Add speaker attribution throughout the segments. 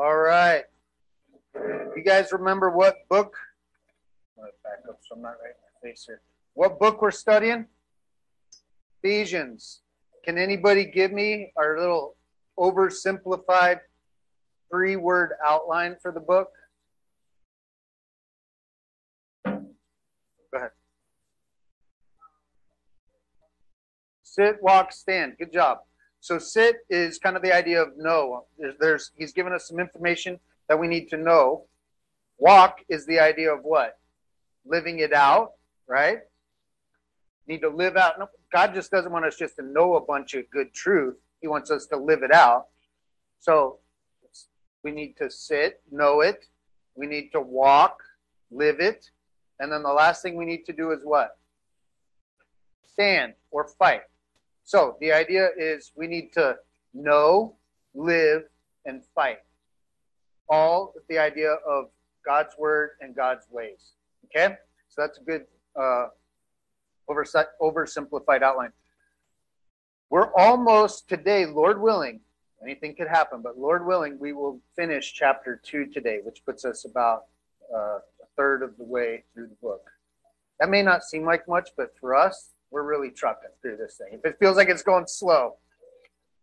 Speaker 1: All right. You guys remember what book? Back up so I'm not right in my face here. What book we're studying? Ephesians. Can anybody give me our little oversimplified three word outline for the book? Go ahead. Sit, walk, stand. Good job. So sit is kind of the idea of know. There's, there's he's given us some information that we need to know. Walk is the idea of what? Living it out, right? Need to live out. No, God just doesn't want us just to know a bunch of good truth. He wants us to live it out. So we need to sit, know it. We need to walk, live it. And then the last thing we need to do is what? Stand or fight. So the idea is we need to know, live, and fight. All with the idea of God's word and God's ways. Okay? So that's a good uh, oversight, oversimplified outline. We're almost today, Lord willing, anything could happen, but Lord willing, we will finish chapter two today, which puts us about uh, a third of the way through the book. That may not seem like much, but for us, we're really trucking through this thing. If it feels like it's going slow,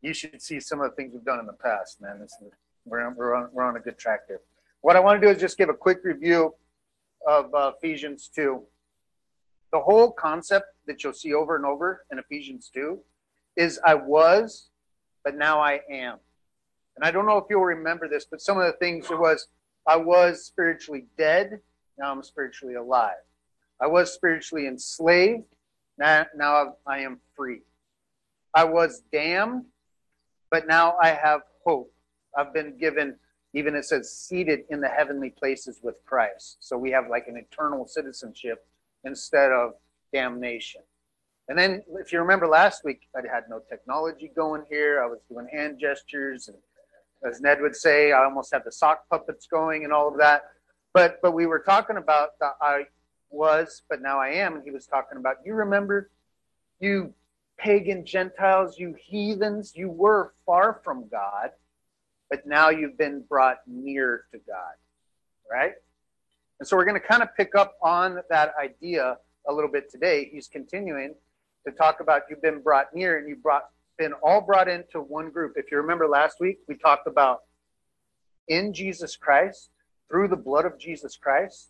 Speaker 1: you should see some of the things we've done in the past, man. This, we're, we're, on, we're on a good track here. What I want to do is just give a quick review of uh, Ephesians 2. The whole concept that you'll see over and over in Ephesians 2 is I was, but now I am. And I don't know if you'll remember this, but some of the things it was I was spiritually dead, now I'm spiritually alive. I was spiritually enslaved, now, now I am free. I was damned, but now I have hope. I've been given, even it says, seated in the heavenly places with Christ. So we have like an eternal citizenship instead of damnation. And then, if you remember last week, I had no technology going here. I was doing hand gestures, and as Ned would say, I almost had the sock puppets going and all of that. But but we were talking about the I was, but now I am. And he was talking about, you remember, you pagan Gentiles, you heathens, you were far from God, but now you've been brought near to God, right? And so we're going to kind of pick up on that idea a little bit today. He's continuing to talk about you've been brought near and you've brought, been all brought into one group. If you remember last week, we talked about in Jesus Christ, through the blood of Jesus Christ,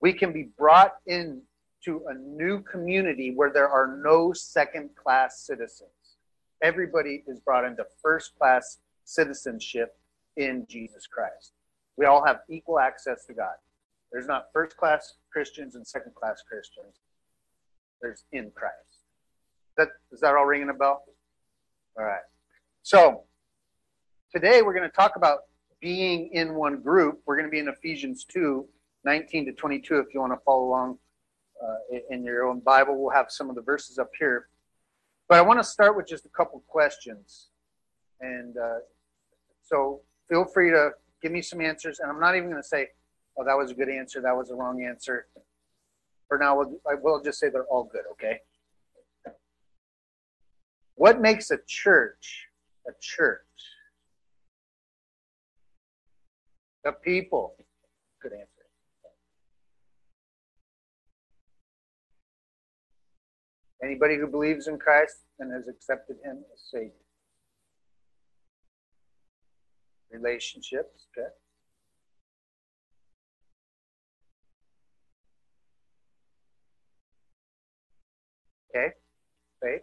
Speaker 1: we can be brought into a new community where there are no second class citizens. Everybody is brought into first class citizenship in Jesus Christ. We all have equal access to God. There's not first class Christians and second class Christians. There's in Christ. That is that all ringing a bell? All right. So today we're going to talk about being in one group. We're going to be in Ephesians 2, 19 to 22 if you want to follow along uh, in your own Bible. We'll have some of the verses up here. But I want to start with just a couple questions. And uh, so feel free to give me some answers. And I'm not even going to say, oh, that was a good answer, that was a wrong answer. For now, we'll, I will just say they're all good, okay? What makes a church a church? The people. Good answer. Anybody who believes in Christ and has accepted Him as Savior. Relationships, okay? Okay, faith.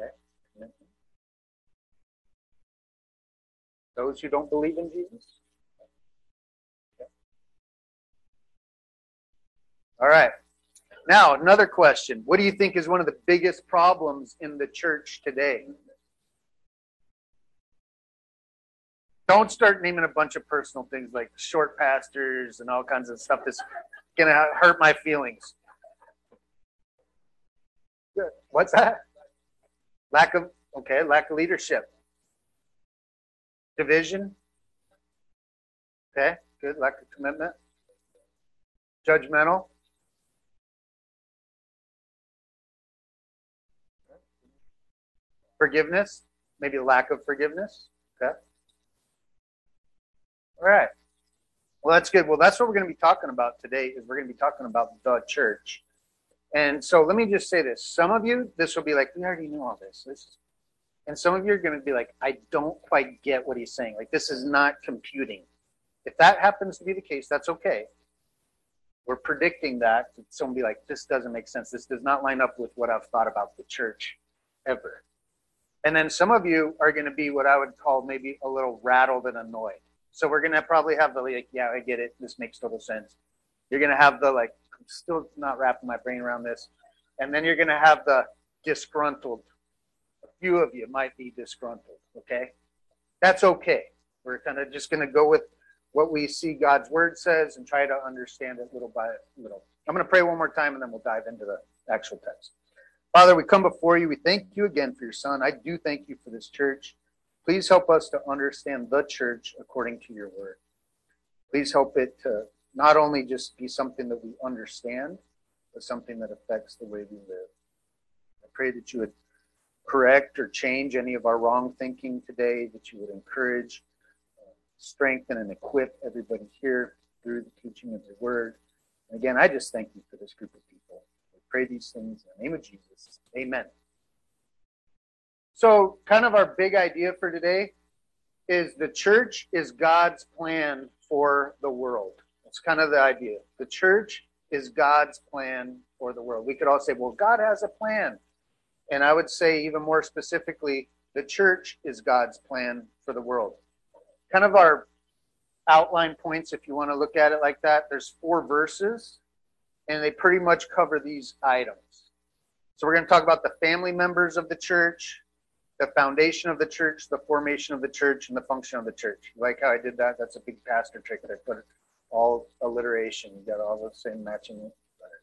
Speaker 1: Okay, Those who don't believe in Jesus. All right. Now, another question. What do you think is one of the biggest problems in the church today? Don't start naming a bunch of personal things like short pastors and all kinds of stuff that's going to hurt my feelings. What's that? Lack of, okay, lack of leadership. Division. Okay, good. Lack of commitment. Judgmental. Forgiveness? maybe lack of forgiveness. Okay. All right. Well, that's good. Well, that's what we're going to be talking about today. Is we're going to be talking about the church. And so let me just say this: some of you, this will be like, we already knew all this. This, and some of you are going to be like, I don't quite get what he's saying. Like this is not computing. If that happens to be the case, that's okay. We're predicting that. Someone be like, this doesn't make sense. This does not line up with what I've thought about the church ever. And then some of you are going to be what I would call maybe a little rattled and annoyed. So we're going to probably have the like, yeah, I get it. This makes total sense. You're going to have the like, I'm still not wrapping my brain around this. And then you're going to have the disgruntled. A few of you might be disgruntled. Okay. That's okay. We're kind of just going to go with what we see God's word says and try to understand it little by little. I'm going to pray one more time and then we'll dive into the actual text. Father, we come before you. We thank you again for your son. I do thank you for this church. Please help us to understand the church according to your word. Please help it to not only just be something that we understand, but something that affects the way we live. I pray that you would correct or change any of our wrong thinking today, that you would encourage, uh, strengthen, and equip everybody here through the teaching of your word. And again, I just thank you for this group of people. Pray these things in the name of Jesus. Amen. So, kind of our big idea for today is the church is God's plan for the world. That's kind of the idea. The church is God's plan for the world. We could all say, well, God has a plan. And I would say, even more specifically, the church is God's plan for the world. Kind of our outline points, if you want to look at it like that, there's four verses, and they pretty much cover these items. So we're going to talk about the family members of the church, the foundation of the church, the formation of the church, and the function of the church. You like how I did that? That's a big pastor trick that I put all alliteration. You got all the same matching.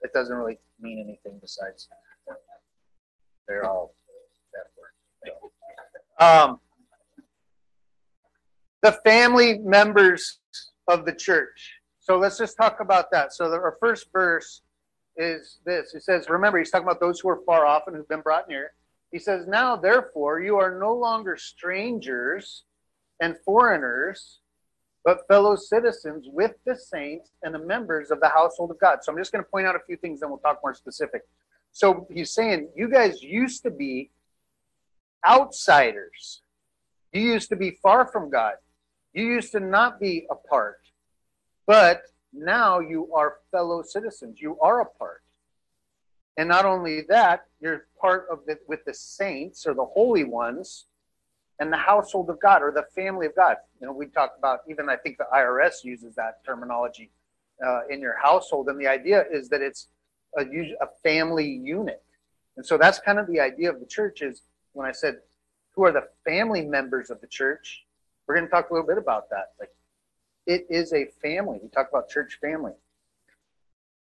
Speaker 1: It doesn't really mean anything besides they're all that word. Um, the family members of the church. So let's just talk about that. So the, our first verse is this. It says, remember, he's talking about those who are far off and who've been brought near. He says, Now therefore you are no longer strangers and foreigners, but fellow citizens with the saints and the members of the household of God. So I'm just going to point out a few things, then we'll talk more specific. So he's saying, You guys used to be outsiders. You used to be far from God. You used to not be a part. But now you are fellow citizens. You are a part. And not only that, you're part of the with the saints or the holy ones and the household of God or the family of God. You know, we talk about even I think the IRS uses that terminology uh, in your household, and the idea is that it's a, a family unit. And so that's kind of the idea of the church. Is when I said who are the family members of the church, we're going to talk a little bit about that. Like it is a family. We talk about church family.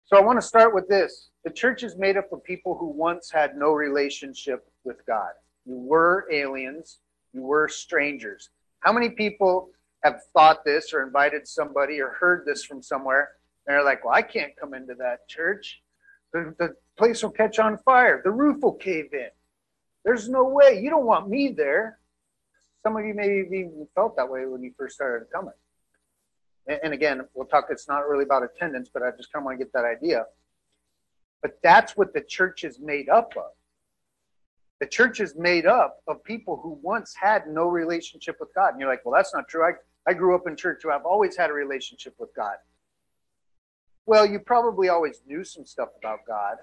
Speaker 1: So I want to start with this. The church is made up of people who once had no relationship with God. You were aliens, you were strangers. How many people have thought this or invited somebody or heard this from somewhere? And they're like, well, I can't come into that church. The, the place will catch on fire, the roof will cave in. There's no way. You don't want me there. Some of you maybe even felt that way when you first started coming and again, we'll talk, it's not really about attendance, but I just kind of want to get that idea. But that's what the church is made up of. The church is made up of people who once had no relationship with God. And you're like, well, that's not true. I, I grew up in church, so I've always had a relationship with God. Well, you probably always knew some stuff about God.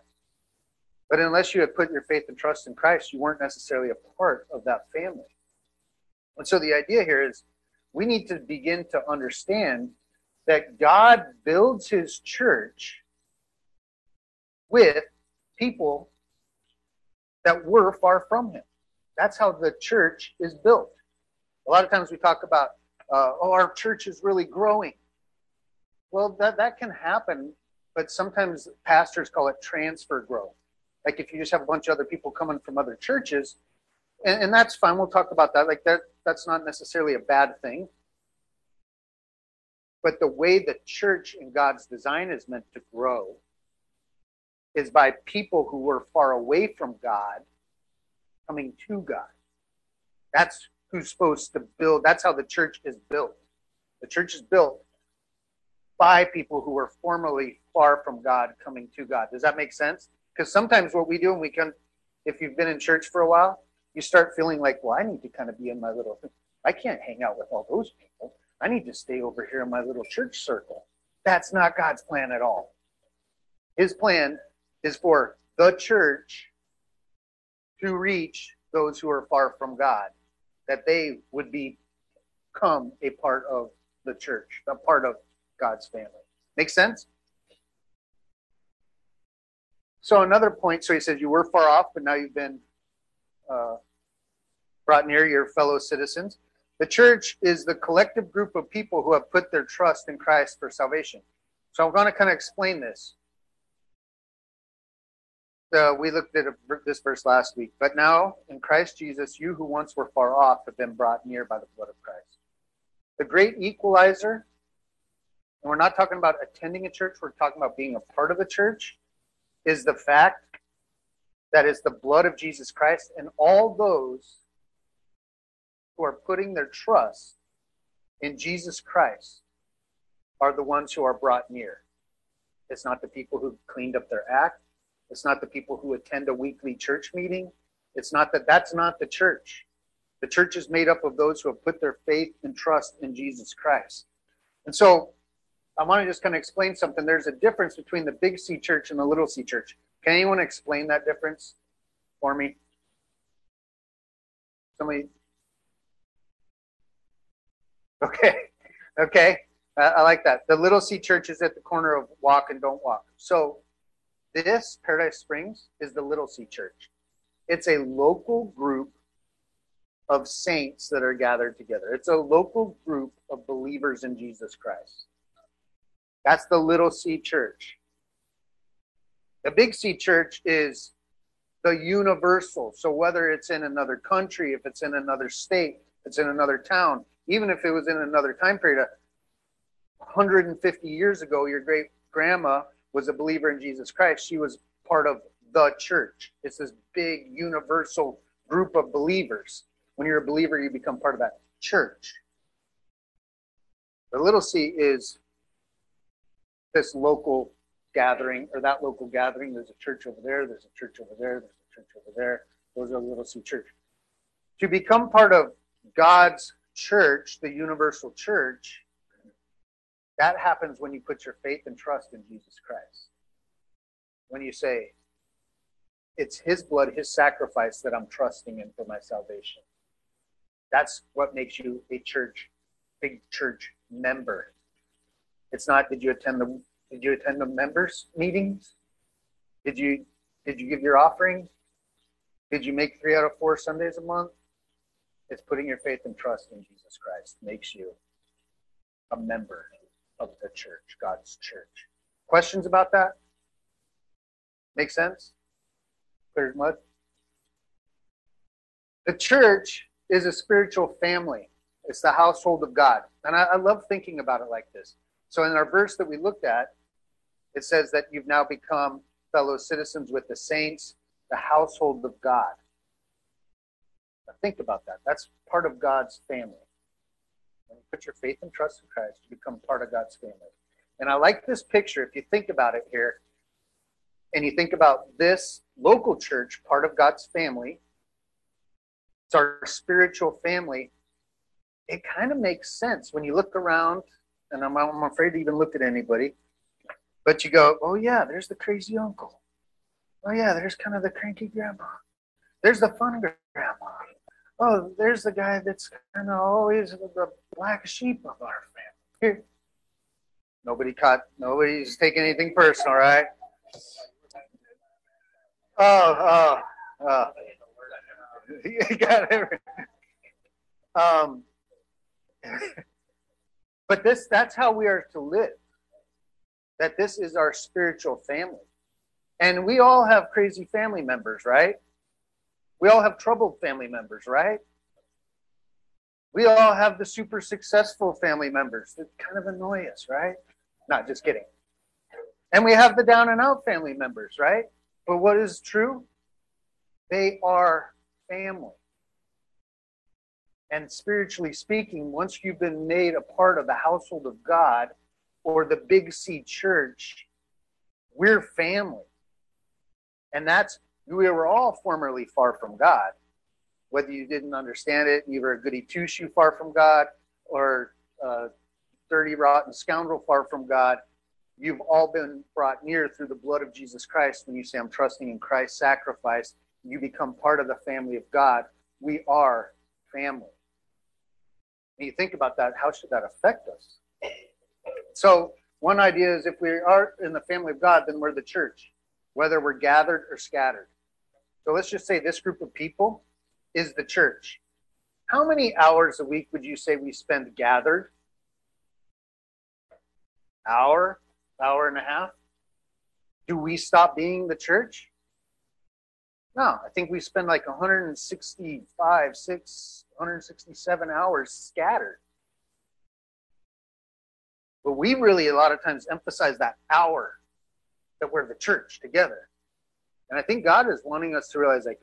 Speaker 1: But unless you had put your faith and trust in Christ, you weren't necessarily a part of that family. And so the idea here is we need to begin to understand that God builds his church with people that were far from him. That's how the church is built. A lot of times we talk about, uh, oh, our church is really growing. Well, that, that can happen, but sometimes pastors call it transfer growth. Like if you just have a bunch of other people coming from other churches, and, and that's fine. We'll talk about that. Like that, that's not necessarily a bad thing. But the way the church in God's design is meant to grow is by people who were far away from God coming to God. That's who's supposed to build. That's how the church is built. The church is built by people who were formerly far from God coming to God. Does that make sense? Because sometimes what we do, and we can, if you've been in church for a while, you start feeling like, well, I need to kind of be in my little, I can't hang out with all those people. I need to stay over here in my little church circle. That's not God's plan at all. His plan is for the church to reach those who are far from God, that they would become a part of the church, a part of God's family. Make sense? So another point, so he says you were far off, but now you've been uh, brought near your fellow citizens. The church is the collective group of people who have put their trust in Christ for salvation. So I'm going to kind of explain this. Uh, we looked at a, this verse last week. But now, in Christ Jesus, you who once were far off have been brought near by the blood of Christ. The great equalizer, and we're not talking about attending a church, we're talking about being a part of a church, is the fact that is the blood of Jesus Christ, and all those who are putting their trust in Jesus Christ are the ones who are brought near. It's not the people who cleaned up their act. It's not the people who attend a weekly church meeting. It's not that that's not the church. The church is made up of those who have put their faith and trust in Jesus Christ. And so I want to just kind of explain something. There's a difference between the big C church and the little C church. Can anyone explain that difference for me? Somebody Okay, okay, I, I like that. The Little C Church is at the corner of Walk and Don't Walk. So this Paradise Springs is the Little C Church. It's a local group of saints that are gathered together. It's a local group of believers in Jesus Christ. That's the Little C Church. The Big C Church is the universal. So whether it's in another country, if it's in another state, it's in another town, even if it was in another time period, 150 years ago, your great grandma was a believer in Jesus Christ. She was part of the church. It's this big universal group of believers. When you're a believer, you become part of that church. The little c is this local gathering or that local gathering. There's a church over there, there's a church over there, there's a church over there. Those are little c church. To become part of God's church, the universal church, that happens when you put your faith and trust in Jesus Christ. When you say, it's his blood, his sacrifice that I'm trusting in for my salvation. That's what makes you a church, big church member. It's not did you attend the did you attend the members meetings? Did you did you give your offering? Did you make three out of four Sundays a month? It's putting your faith and trust in Jesus Christ makes you a member of the church, God's church. Questions about that? Make sense? Clear as mud? The church is a spiritual family. It's the household of God. And I, I love thinking about it like this. So in our verse that we looked at, it says that you've now become fellow citizens with the saints, the household of God. Think about that. That's part of God's family. When you put your faith and trust in Christ, you become part of God's family. And I like this picture. If you think about it here, and you think about this local church, part of God's family, it's our spiritual family. It kind of makes sense when you look around, and I'm, I'm afraid to even look at anybody, but you go, oh, yeah, there's the crazy uncle. Oh, yeah, there's kind of the cranky grandma. There's the fun grandma oh, there's the guy that's kind of always the black sheep of our family. Here. Nobody caught, nobody's taking anything personal, right? Oh, oh, oh. you got it. Um, but this, that's how we are to live. That this is our spiritual family. And we all have crazy family members, right? We all have troubled family members, right? We all have the super successful family members that kind of annoy us, right? Not just kidding. And we have the down and out family members, right? But what is true? They are family. And spiritually speaking, once you've been made a part of the household of God or the Big C church, we're family. And that's, we were all formerly far from God. Whether you didn't understand it, you were a goody two shoe far from God or a dirty, rotten scoundrel far from God. You've all been brought near through the blood of Jesus Christ. When you say, I'm trusting in Christ's sacrifice, you become part of the family of God. We are family. And you think about that, how should that affect us? So, one idea is if we are in the family of God, then we're the church, whether we're gathered or scattered. So, let's just say this group of people is the church. How many hours a week would you say we spend gathered? Hour, hour and a half? Do we stop being the church? No, I think we spend like 165, 6, 167 hours scattered. But we really, a lot of times, emphasize that hour that we're the church together. And I think God is wanting us to realize, like,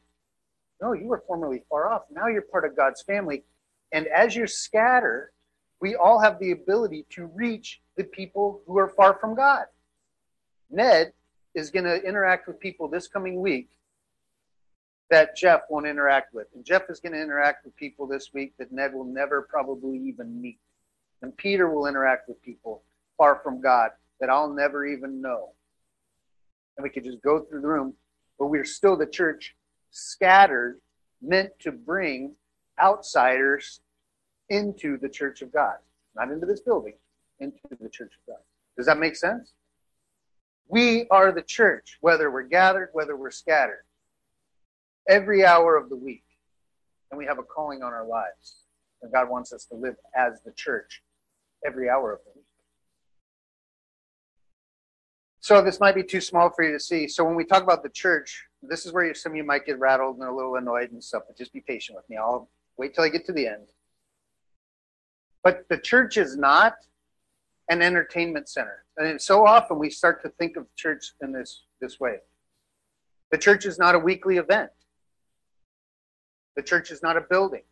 Speaker 1: no, you were formerly far off. Now you're part of God's family. And as you scatter, we all have the ability to reach the people who are far from God. Ned is going to interact with people this coming week that Jeff won't interact with. And Jeff is going to interact with people this week that Ned will never probably even meet. And Peter will interact with people far from God that I'll never even know. And we could just go through the room, but we're still the church scattered, meant to bring outsiders into the church of God. Not into this building, into the church of God. Does that make sense? We are the church, whether we're gathered, whether we're scattered, every hour of the week. And we have a calling on our lives. And God wants us to live as the church every hour of the week. So this might be too small for you to see. So when we talk about the church, this is where some of you might get rattled and a little annoyed and stuff, but just be patient with me. I'll wait till I get to the end. But the church is not an entertainment center. And so often we start to think of church in this, this way. The church is not a weekly event. The church is not a building.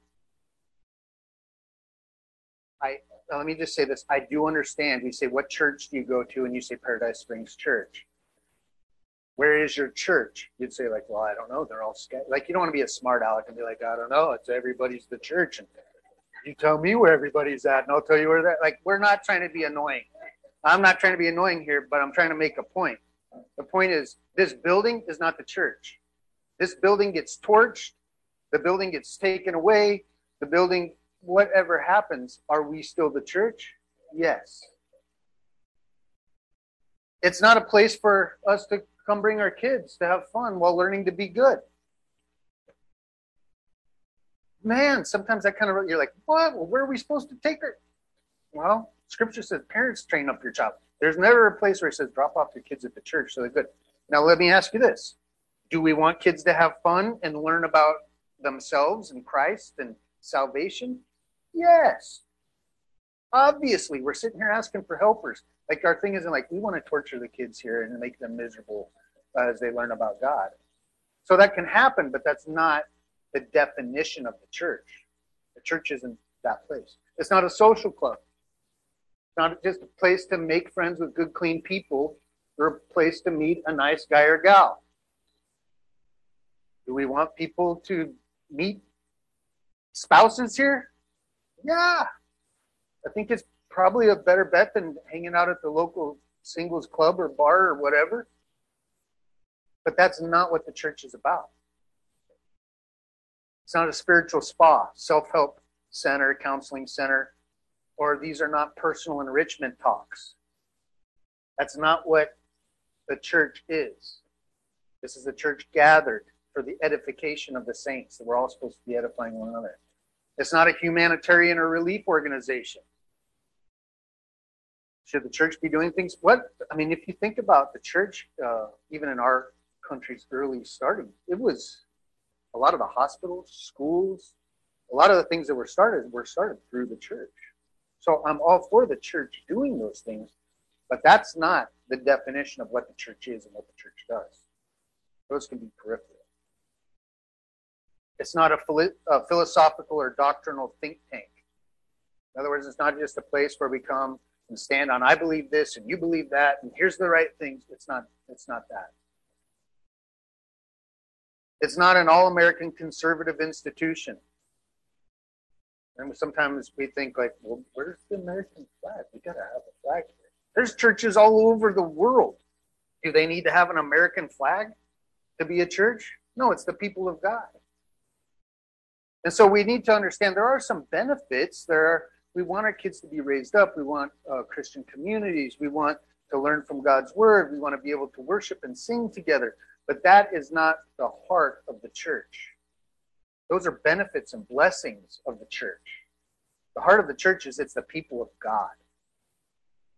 Speaker 1: I let me just say this. I do understand. We say, What church do you go to? And you say Paradise Springs Church. Where is your church? You'd say, like, well, I don't know. They're all scattered. Like, you don't want to be a smart aleck and be like, I don't know. It's everybody's the church. And you tell me where everybody's at, and I'll tell you where that. Like, we're not trying to be annoying. I'm not trying to be annoying here, but I'm trying to make a point. The point is, this building is not the church. This building gets torched. The building gets taken away. The building whatever happens, are we still the church? Yes. It's not a place for us to come bring our kids to have fun while learning to be good. Man, sometimes that kind of, you're like, what? Well, where are we supposed to take her? Well, scripture says parents train up your child. There's never a place where it says drop off your kids at the church so they're good. Now, let me ask you this Do we want kids to have fun and learn about themselves and Christ and salvation? Yes. Obviously, we're sitting here asking for helpers. Like our thing isn't like we want to torture the kids here and make them miserable as they learn about God. So that can happen, but that's not the definition of the church. The church isn't that place. It's not a social club. It's not just a place to make friends with good, clean people or a place to meet a nice guy or gal. Do we want people to meet spouses here? Yeah. I think it's probably a better bet than hanging out at the local singles club or bar or whatever. But that's not what the church is about. It's not a spiritual spa, self help center, counseling center, or these are not personal enrichment talks. That's not what the church is. This is a church gathered for the edification of the saints we're all supposed to be edifying one another. It's not a humanitarian or relief organization. Should the church be doing things? What I mean, if you think about the church, uh, even in our country's early starting, it was a lot of the hospitals, schools, a lot of the things that were started were started through the church. So I'm all for the church doing those things, but that's not the definition of what the church is and what the church does. Those can be peripheral. It's not a, a philosophical or doctrinal think tank. In other words, it's not just a place where we come and stand on I believe this and you believe that and here's the right things. It's not it's not that. It's not an all-American conservative institution. And sometimes we think like, well, where's the American flag? We gotta have a flag here. There's churches all over the world. Do they need to have an American flag to be a church? No, it's the people of God. And so we need to understand there are some benefits. There are, we want our kids to be raised up. We want uh, Christian communities. We want to learn from God's word. We want to be able to worship and sing together. But that is not the heart of the church. Those are benefits and blessings of the church. The heart of the church is it's the people of God.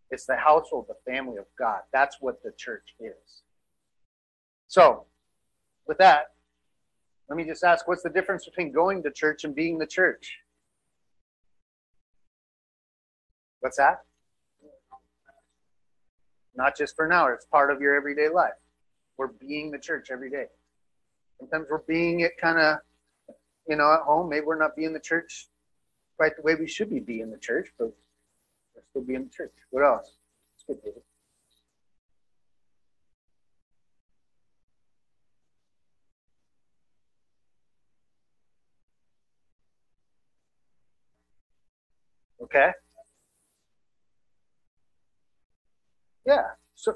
Speaker 1: It's the household, the family of God. That's what the church is. So, with that, let me just ask what's the difference between going to church and being the church? What's that? Not just for now, it's part of your everyday life. We're being the church every day. Sometimes we're being it kind of, you know, at home. Maybe we're not being the church quite the way we should be being the church, but we're still being the church. What else? It's good, David. Okay. Yeah. So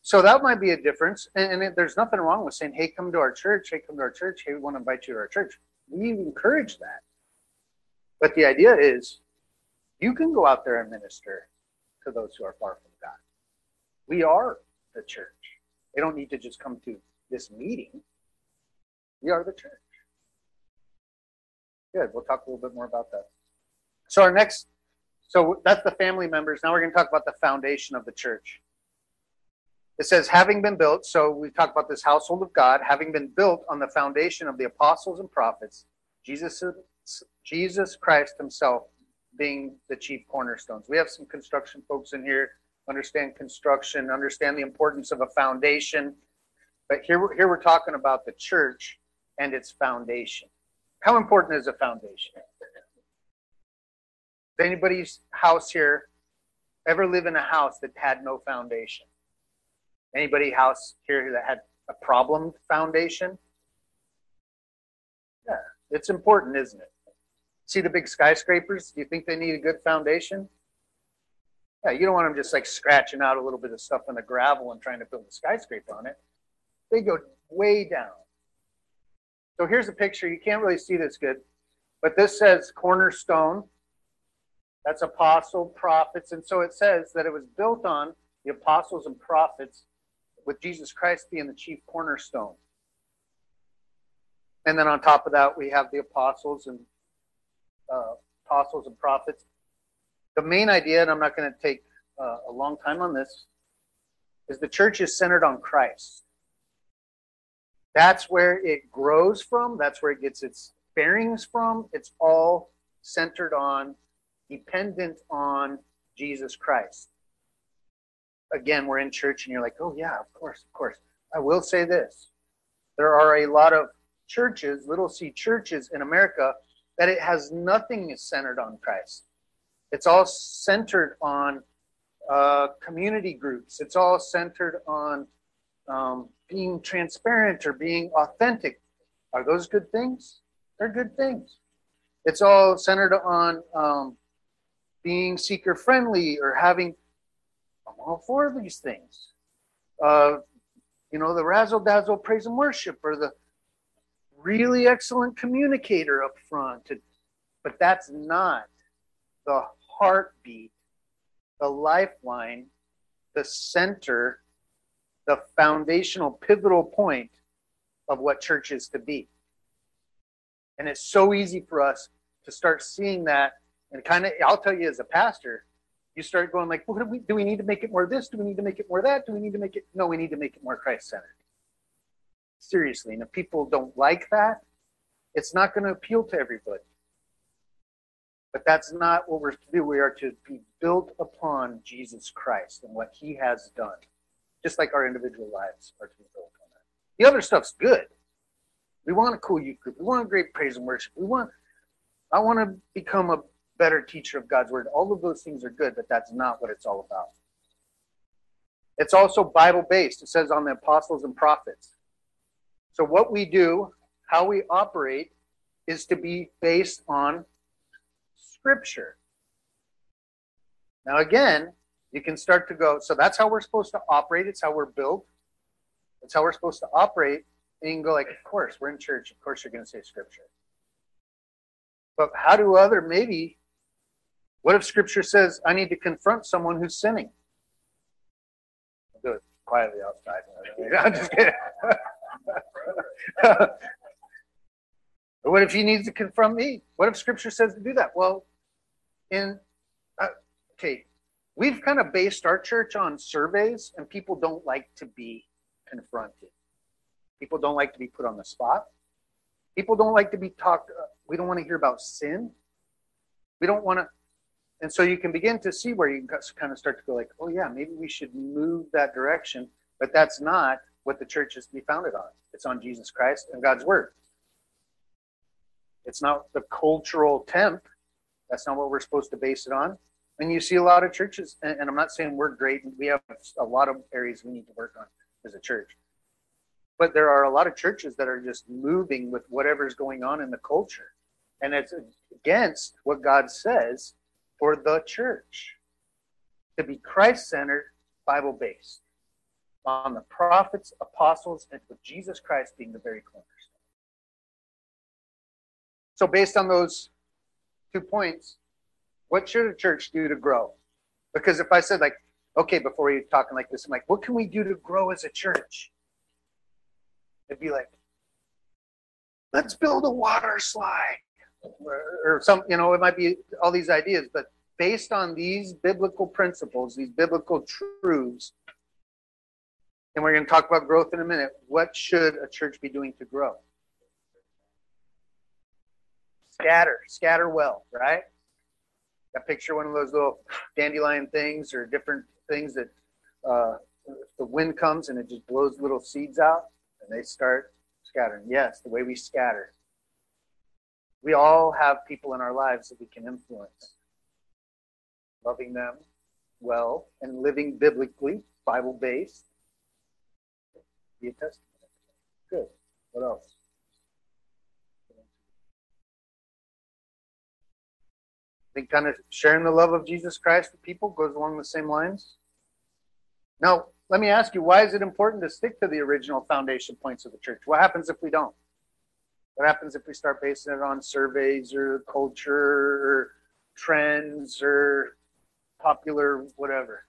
Speaker 1: so that might be a difference. And, and it, there's nothing wrong with saying, hey, come to our church. Hey, come to our church. Hey, we want to invite you to our church. We encourage that. But the idea is you can go out there and minister to those who are far from God. We are the church. They don't need to just come to this meeting. We are the church. Good. We'll talk a little bit more about that. So our next, so that's the family members. Now we're going to talk about the foundation of the church. It says, having been built, so we talk about this household of God, having been built on the foundation of the apostles and prophets, Jesus, Jesus Christ himself being the chief cornerstones. We have some construction folks in here, understand construction, understand the importance of a foundation. But here, here we're talking about the church and its foundation. How important is a foundation? Anybody's house here ever live in a house that had no foundation? Anybody house here that had a problem foundation? Yeah, it's important, isn't it? See the big skyscrapers? Do you think they need a good foundation? Yeah, you don't want them just like scratching out a little bit of stuff on the gravel and trying to build a skyscraper on it. They go way down. So here's a picture. You can't really see this good, but this says cornerstone. That's apostle, prophets. And so it says that it was built on the apostles and prophets with Jesus Christ being the chief cornerstone. And then on top of that, we have the apostles and uh, apostles and prophets. The main idea, and I'm not going to take uh, a long time on this, is the church is centered on Christ. That's where it grows from. That's where it gets its bearings from. It's all centered on, dependent on Jesus Christ again, we're in church and you're like, oh, yeah, of course, of course. I will say this there are a lot of churches, little c churches in America, that it has nothing centered on Christ. It's all centered on uh, community groups, it's all centered on um, being transparent or being authentic. Are those good things? They're good things. It's all centered on um, being seeker friendly or having I'm all for of these things. Uh, you know, the razzle dazzle praise and worship, or the really excellent communicator up front. But that's not the heartbeat, the lifeline, the center, the foundational, pivotal point of what church is to be. And it's so easy for us to start seeing that. And kind of, I'll tell you as a pastor, you start going like, well, do we, do we need to make it more this? Do we need to make it more that? Do we need to make it? No, we need to make it more Christ centered. Seriously. And if people don't like that, it's not going to appeal to everybody. But that's not what we're to do. We are to be built upon Jesus Christ and what he has done, just like our individual lives are to be built on that. The other stuff's good. We want a cool youth group. We want a great praise and worship. We want, I want to become a better teacher of God's word. All of those things are good, but that's not what it's all about. It's also Bible based. It says on the apostles and prophets. So, what we do, how we operate, is to be based on Scripture. Now, again, you can start to go, so that's how we're supposed to operate. It's how we're built. It's how we're supposed to operate. And you can go, like, of course, we're in church. Of course, you're going to say Scripture. But how do other, maybe, what if Scripture says, I need to confront someone who's sinning? I'll do it quietly outside. I'm just kidding. what if he needs to confront me? What if Scripture says to do that? Well, in uh, okay, we've kind of based our church on surveys, and people don't like to be confronted. People don't like to be put on the spot. People don't like to be talked. Uh, we don't want to hear about sin. We don't want to. And so you can begin to see where you kind of start to go like, oh yeah, maybe we should move that direction. But that's not what the church is to be founded on. It's on Jesus Christ and God's word. It's not the cultural temp. That's not what we're supposed to base it on. And you see a lot of churches, and, and I'm not saying we're great. We have a lot of areas we need to work on as a church. But there are a lot of churches that are just moving with whatever's going on in the culture. And it's against what God says for the church to be Christ centered, Bible based, on the prophets, apostles, and with Jesus Christ being the very cornerstone. So, based on those two points, what should a church do to grow? Because if I said, like, okay, before you're talking like this, I'm like, what can we do to grow as a church? It'd be like, let's build a water slide or, some, you know, it might be all these ideas, but based on these biblical principles, these biblical truths, and we're going to talk about growth in a minute. What should a church be doing to grow? Scatter, scatter well, right? I picture one of those little dandelion things or different things that uh, the wind comes and it just blows little seeds out and they start scattering. Yes, the way we scatter. We all have people in our lives that we can influence. Loving them well and living biblically, Bible based. Be a testament. Good. What else? I think kind of sharing the love of Jesus Christ with people goes along the same lines. Now, let me ask you, why is it important to stick to the original foundation points of the church? What happens if we don't? What happens if we start basing it on surveys or culture or trends or popular whatever?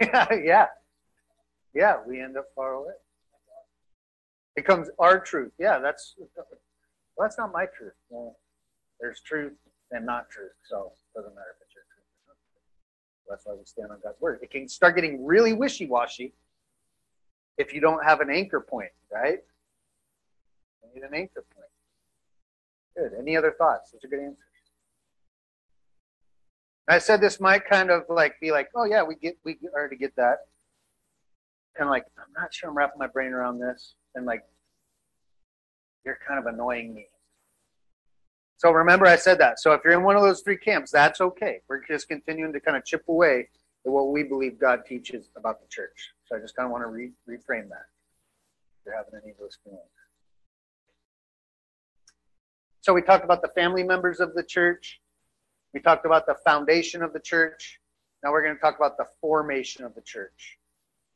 Speaker 1: Yeah, yeah. Yeah, we end up far away It becomes our truth. Yeah, that's well, that's not my truth. Well, there's truth and not truth, so it doesn't matter if it's your truth or not. That's why we stand on God's word. It can start getting really wishy-washy if you don't have an anchor point, right? You need an anchor point. Good. Any other thoughts? Those are good answers. I said this might kind of like be like, oh yeah, we get we already get that. Of like, I'm not sure I'm wrapping my brain around this and like you're kind of annoying me. So remember I said that. So if you're in one of those three camps, that's okay. We're just continuing to kind of chip away at what we believe God teaches about the church. So I just kind of want to re- reframe that. If you're having any of those feelings. So we talked about the family members of the church. We talked about the foundation of the church. Now we're going to talk about the formation of the church.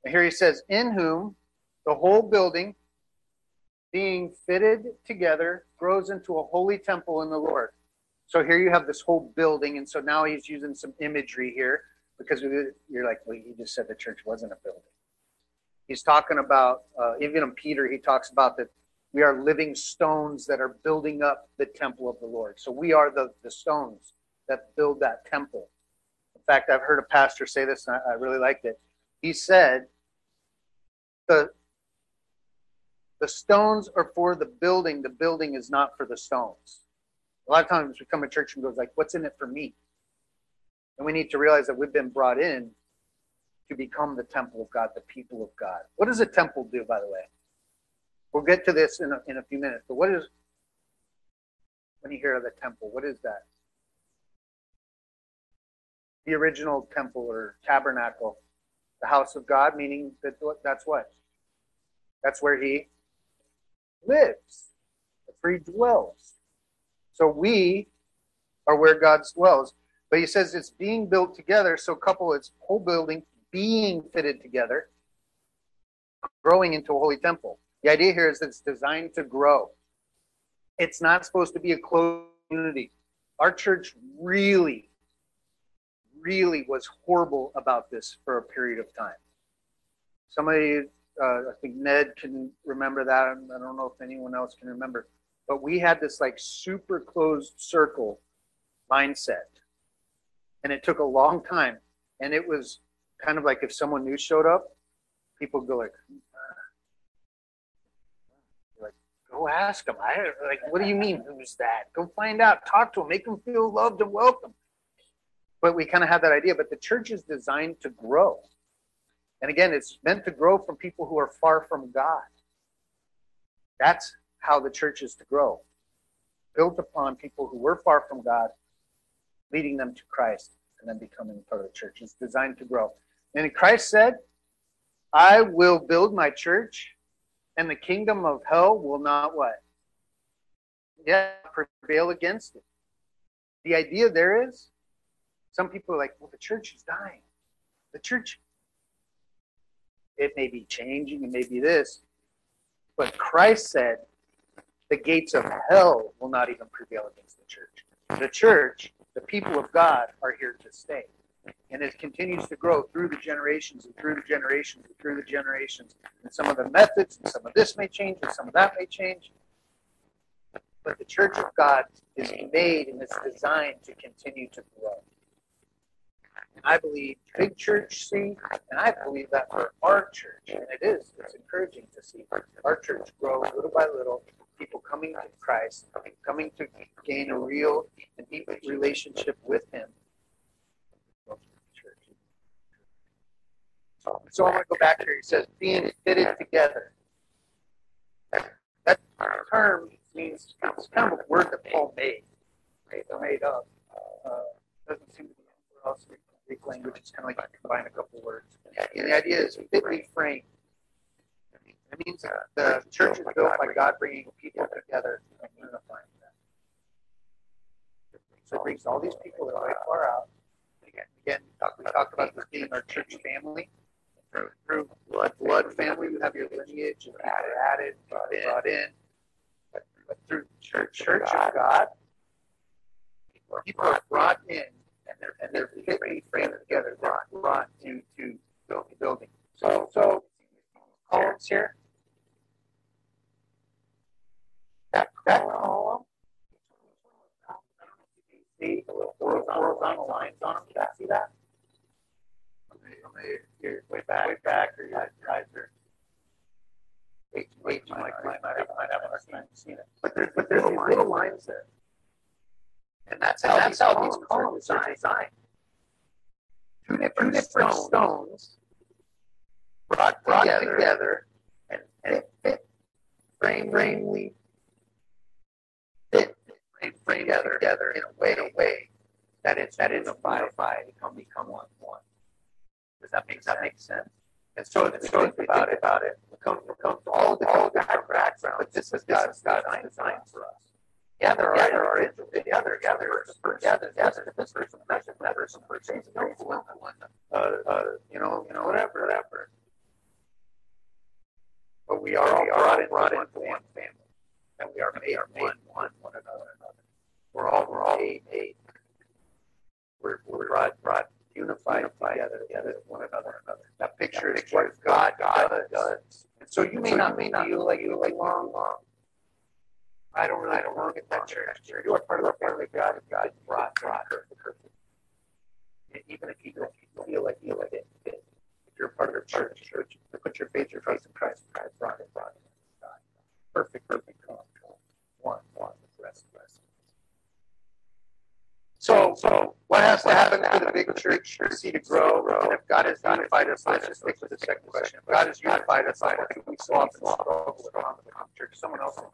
Speaker 1: And here he says, In whom the whole building being fitted together grows into a holy temple in the Lord. So here you have this whole building, and so now he's using some imagery here because you're like, well, he just said the church wasn't a building. He's talking about, uh, even in Peter, he talks about that we are living stones that are building up the temple of the Lord. So we are the, the stones that build that temple. In fact, I've heard a pastor say this, and I, I really liked it. He said, the the stones are for the building. The building is not for the stones. A lot of times we come to church and goes like, what's in it for me? And we need to realize that we've been brought in to become the temple of God, the people of God. What does a temple do, by the way? We'll get to this in a, in a few minutes, but what is, when you hear of the temple, what is that? The original temple or tabernacle, the house of God, meaning that that's what? That's where he lives. That's where he dwells. So we are where God dwells. But he says it's being built together. So couple its whole building being fitted together, growing into a holy temple. The idea here is that it's designed to grow. It's not supposed to be a closed community. Our church really, really was horrible about this for a period of time. Somebody, uh, I think Ned can remember that. I don't know if anyone else can remember. But we had this like super closed circle mindset. And it took a long time. And it was kind of like if someone new showed up, people go like, like go ask them. I like, what do you mean? Who's that? Go find out. Talk to them. Make them feel loved and welcome. But we kind of have that idea. But the church is designed to grow, and again, it's meant to grow from people who are far from God. That's how the church is to grow, built upon people who were far from God, leading them to Christ, and then becoming part of the church. It's designed to grow. And Christ said, I will build my church, and the kingdom of hell will not what? Yeah, prevail against it. The idea there is, some people are like, well, the church is dying. The church, it may be changing, it may be this. But Christ said, the gates of hell will not even prevail against the church. The church, the people of God, are here to stay and it continues to grow through the generations and through the generations and through the generations. And some of the methods and some of this may change and some of that may change. But the church of God is made and is designed to continue to grow. And I believe big church see, and I believe that for our church, and it is, it's encouraging to see our church grow little by little, people coming to Christ, coming to gain a real and deep relationship with Him So I'm going to go back here. He says being fitted together. That term means it's kind of a word that Paul made, made, up. Uh, doesn't seem to be anywhere else in Greek language. It's kind of like you combine a couple words. And the idea is fitly framed. It means uh, the church is built by God bringing people together and unifying them. So it brings all these people that are very far out. Again, again we talked about this being our church family through blood, blood family, you have your lineage and added, added, brought in. But, through church, church of God, people are brought in and they're and they're fitly framed together, brought brought into building building. So so columns here. See the little horizontal lines on them. See that? you're way back, way back, or your guys are way, way too much. Might, might, might have a hard time seeing it. But there's, but there's little, lines there. And that's how, these, columns are designed. Two different, stones, brought, together, together and, and it fit framely frame, frame together, together in a way, in a way that it's that it's unified, become become one one. Does that make, that make sense? And so the truth about it, about it, we come, we come from all the all different backgrounds, but this is God's God's design for us. Yeah, there are, yeah, there are individuals, yeah, there, yeah, there's, yeah, there's, yeah, there's this person, person, that person, person, one, one, uh, uh, you know, you know, whatever, whatever. But we are all brought in, brought into one family, and we are made, one, one another, another. We're all, we're all made, made. We're, we're brought, brought unified together, together one another. another. That picture is what God, God does. And so you may so not, may not feel like you like long, long. I don't really, I don't want to get that church. You are part of the family God, and God brought, brought her. Even if you don't feel like you like it, if you're part of the church, church, put your faith, your faith in Christ, Christ brought it, brought it. Perfect, perfect, calm, one, one, the rest, rest. So, so what has to happen for the big church to see to grow? And if God has unified us, let's just stick with the second question. If God has unified us, why do we so often struggle with in church? Someone else will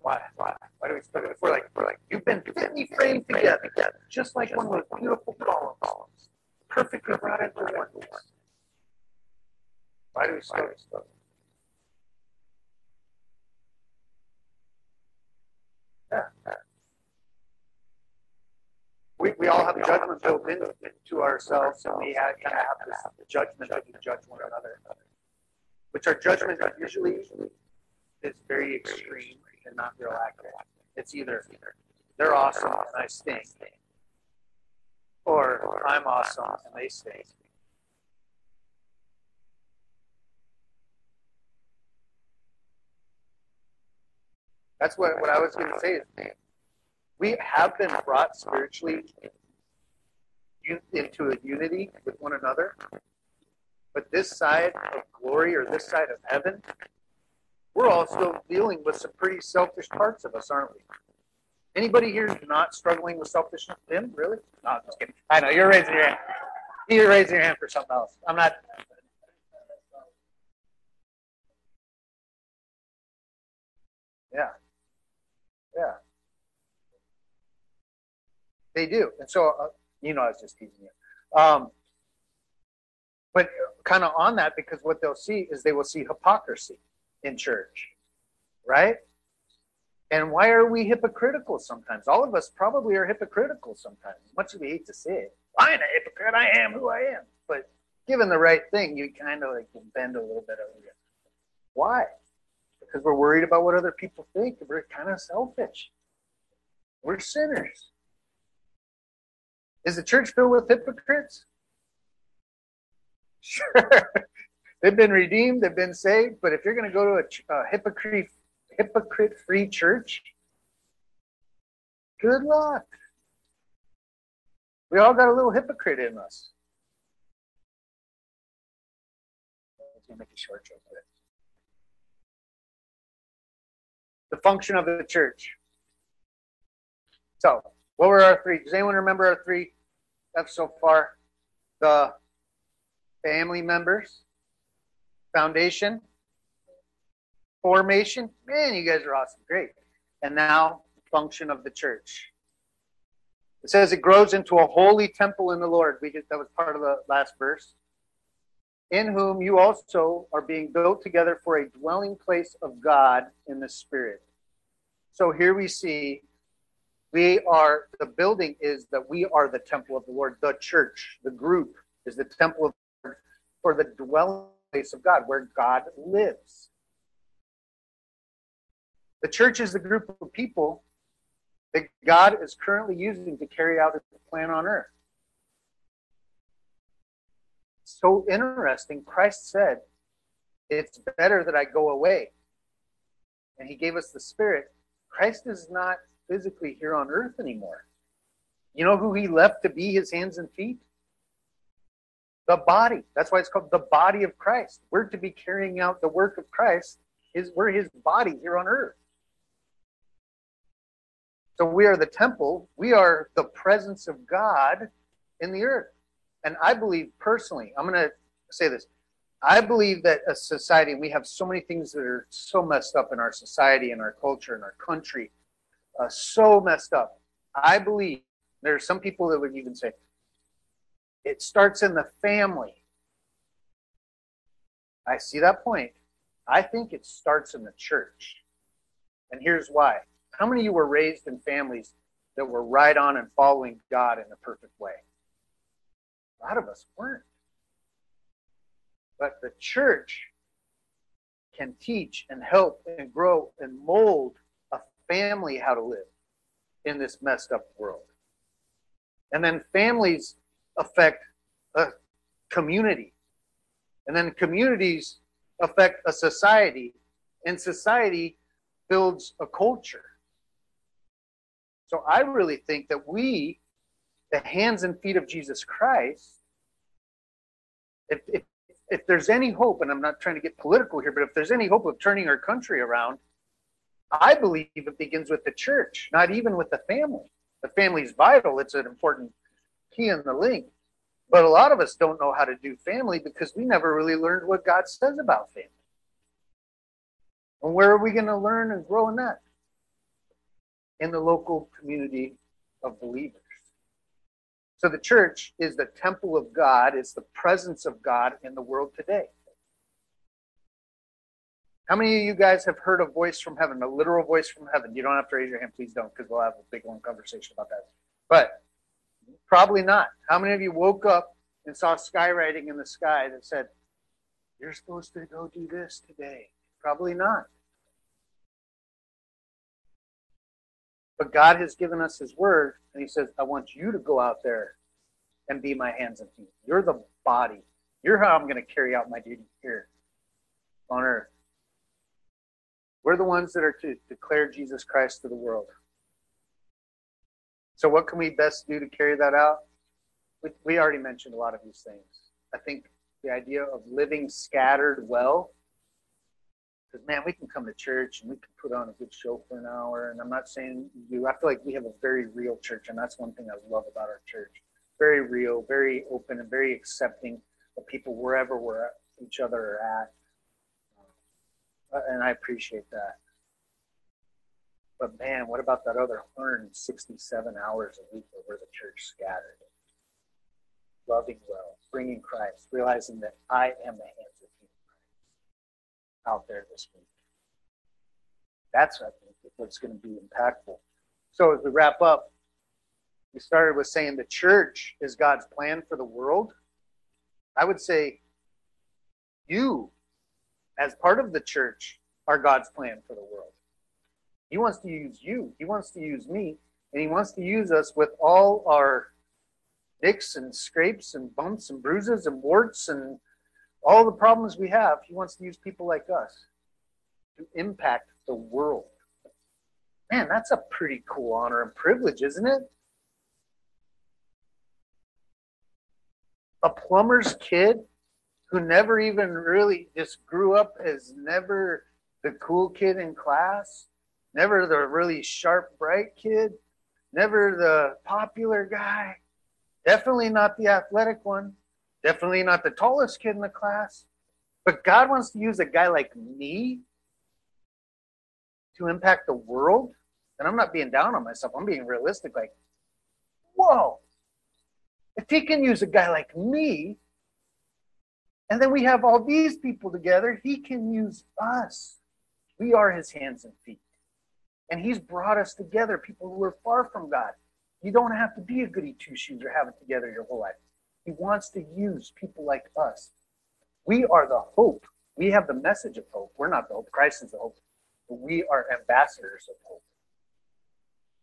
Speaker 1: Why? Why? Why do we struggle? We're like, we're like, you've been fitly framed together, just like one of those beautiful columns, perfectly brought into one. Why do we struggle? Yeah. We, we all have judgment built into ourselves, and we have, kind of have this judgment that we judge one another, which our judgment usually is very extreme and not real accurate. It's either they're awesome and I stink, or I'm awesome and they stink. That's what, what I was going to say. We have been brought spiritually into a unity with one another. But this side of glory or this side of heaven, we're all still dealing with some pretty selfish parts of us, aren't we? Anybody here not struggling with selfishness? Tim, really? No, I'm just kidding. I know you're raising your hand. You're raising your hand for something else. I'm not. Yeah. Yeah. They do. And so, uh, you know, I was just teasing you. Um, but kind of on that, because what they'll see is they will see hypocrisy in church, right? And why are we hypocritical sometimes? All of us probably are hypocritical sometimes, much as we hate to say it. I am a hypocrite. I am who I am. But given the right thing, you kind of like bend a little bit over. Why? because we're worried about what other people think. We're kind of selfish. We're sinners. Is the church filled with hypocrites? Sure. they've been redeemed, they've been saved, but if you're going to go to a, a hypocrite hypocrite free church, good luck. We all got a little hypocrite in us. Make a short joke with it. the function of the church. So, what were our three? Does anyone remember our three steps so far? The family members, foundation, formation. Man, you guys are awesome. Great. And now, function of the church. It says it grows into a holy temple in the Lord. We just, that was part of the last verse in whom you also are being built together for a dwelling place of God in the Spirit. So here we see we are, the building is that we are the temple of the Lord. The church, the group, is the temple of the Lord for the dwelling place of God, where God lives. The church is the group of people that God is currently using to carry out his plan on earth. so interesting. Christ said, It's better that I go away. And he gave us the Spirit. Christ is not physically here on earth anymore. You know who he left to be his hands and feet? The body. That's why it's called the body of Christ. We're to be carrying out the work of Christ. Is we're his body here on earth. So we are the temple. We are the presence of God in the earth. And I believe personally, I'm going to say this. I believe that a society, we have so many things that are so messed up in our society and our culture and our country, uh, so messed up. I believe there are some people that would even say it starts in the family. I see that point. I think it starts in the church. And here's why. How many of you were raised in families that were right on and following God in the perfect way? A lot of us weren't. But the church can teach and help and grow and mold family how to live in this messed up world. And then families affect a community. And then communities affect a society. And society builds a culture. So I really think that we the hands and feet of Jesus Christ, if, if, if there's any hope, and I'm not trying to get political here, but if there's any hope of turning our country around, I believe it begins with the church, not even with the family. The family is vital. It's an important key in the link. But a lot of us don't know how to do family because we never really learned what God says about family. And where are we going to learn and grow in that? In the local community of believers. So the church is the temple of God, it's the presence of God in the world today. How many of you guys have heard a voice from heaven, a literal voice from heaven? You don't have to raise your hand, please don't, because we'll have a big long conversation about that. But probably not. How many of you woke up and saw skywriting in the sky that said, You're supposed to go do this today? Probably not. But God has given us His word, and He says, I want you to go out there and be my hands and feet. You're the body. You're how I'm going to carry out my duty here on earth. We're the ones that are to declare Jesus Christ to the world. So, what can we best do to carry that out? We, we already mentioned a lot of these things. I think the idea of living scattered well, because man, we can come to church and we can put on a good show for an hour. And I'm not saying you, I feel like we have a very real church, and that's one thing I love about our church. Very real, very open, and very accepting of people wherever we're at, each other are at. Uh, and I appreciate that. But man, what about that other 167 hours a week where the church scattered? Loving well, bringing Christ, realizing that I am the hands of Christ out there this week. That's, I think, what's going to be impactful. So as we wrap up, we started with saying the church is God's plan for the world. I would say you as part of the church, are God's plan for the world. He wants to use you, He wants to use me, and He wants to use us with all our nicks and scrapes and bumps and bruises and warts and all the problems we have. He wants to use people like us to impact the world. Man, that's a pretty cool honor and privilege, isn't it? A plumber's kid who never even really just grew up as never the cool kid in class, never the really sharp, bright kid, never the popular guy, definitely not the athletic one, definitely not the tallest kid in the class. But God wants to use a guy like me to impact the world. And I'm not being down on myself, I'm being realistic. Like, whoa, if he can use a guy like me and then we have all these people together. He can use us. We are his hands and feet. And he's brought us together, people who are far from God. You don't have to be a goody two shoes or have it together your whole life. He wants to use people like us. We are the hope. We have the message of hope. We're not the hope. Christ is the hope. But we are ambassadors of hope.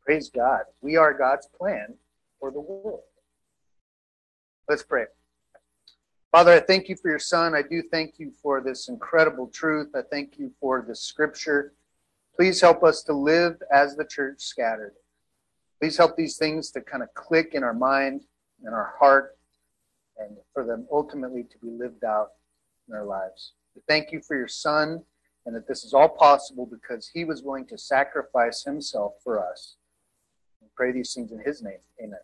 Speaker 1: Praise God. We are God's plan for the world. Let's pray. Father, I thank you for your son. I do thank you for this incredible truth. I thank you for the scripture. Please help us to live as the church scattered. Please help these things to kind of click in our mind and our heart and for them ultimately to be lived out in our lives. We thank you for your son and that this is all possible because he was willing to sacrifice himself for us. We pray these things in his name. Amen.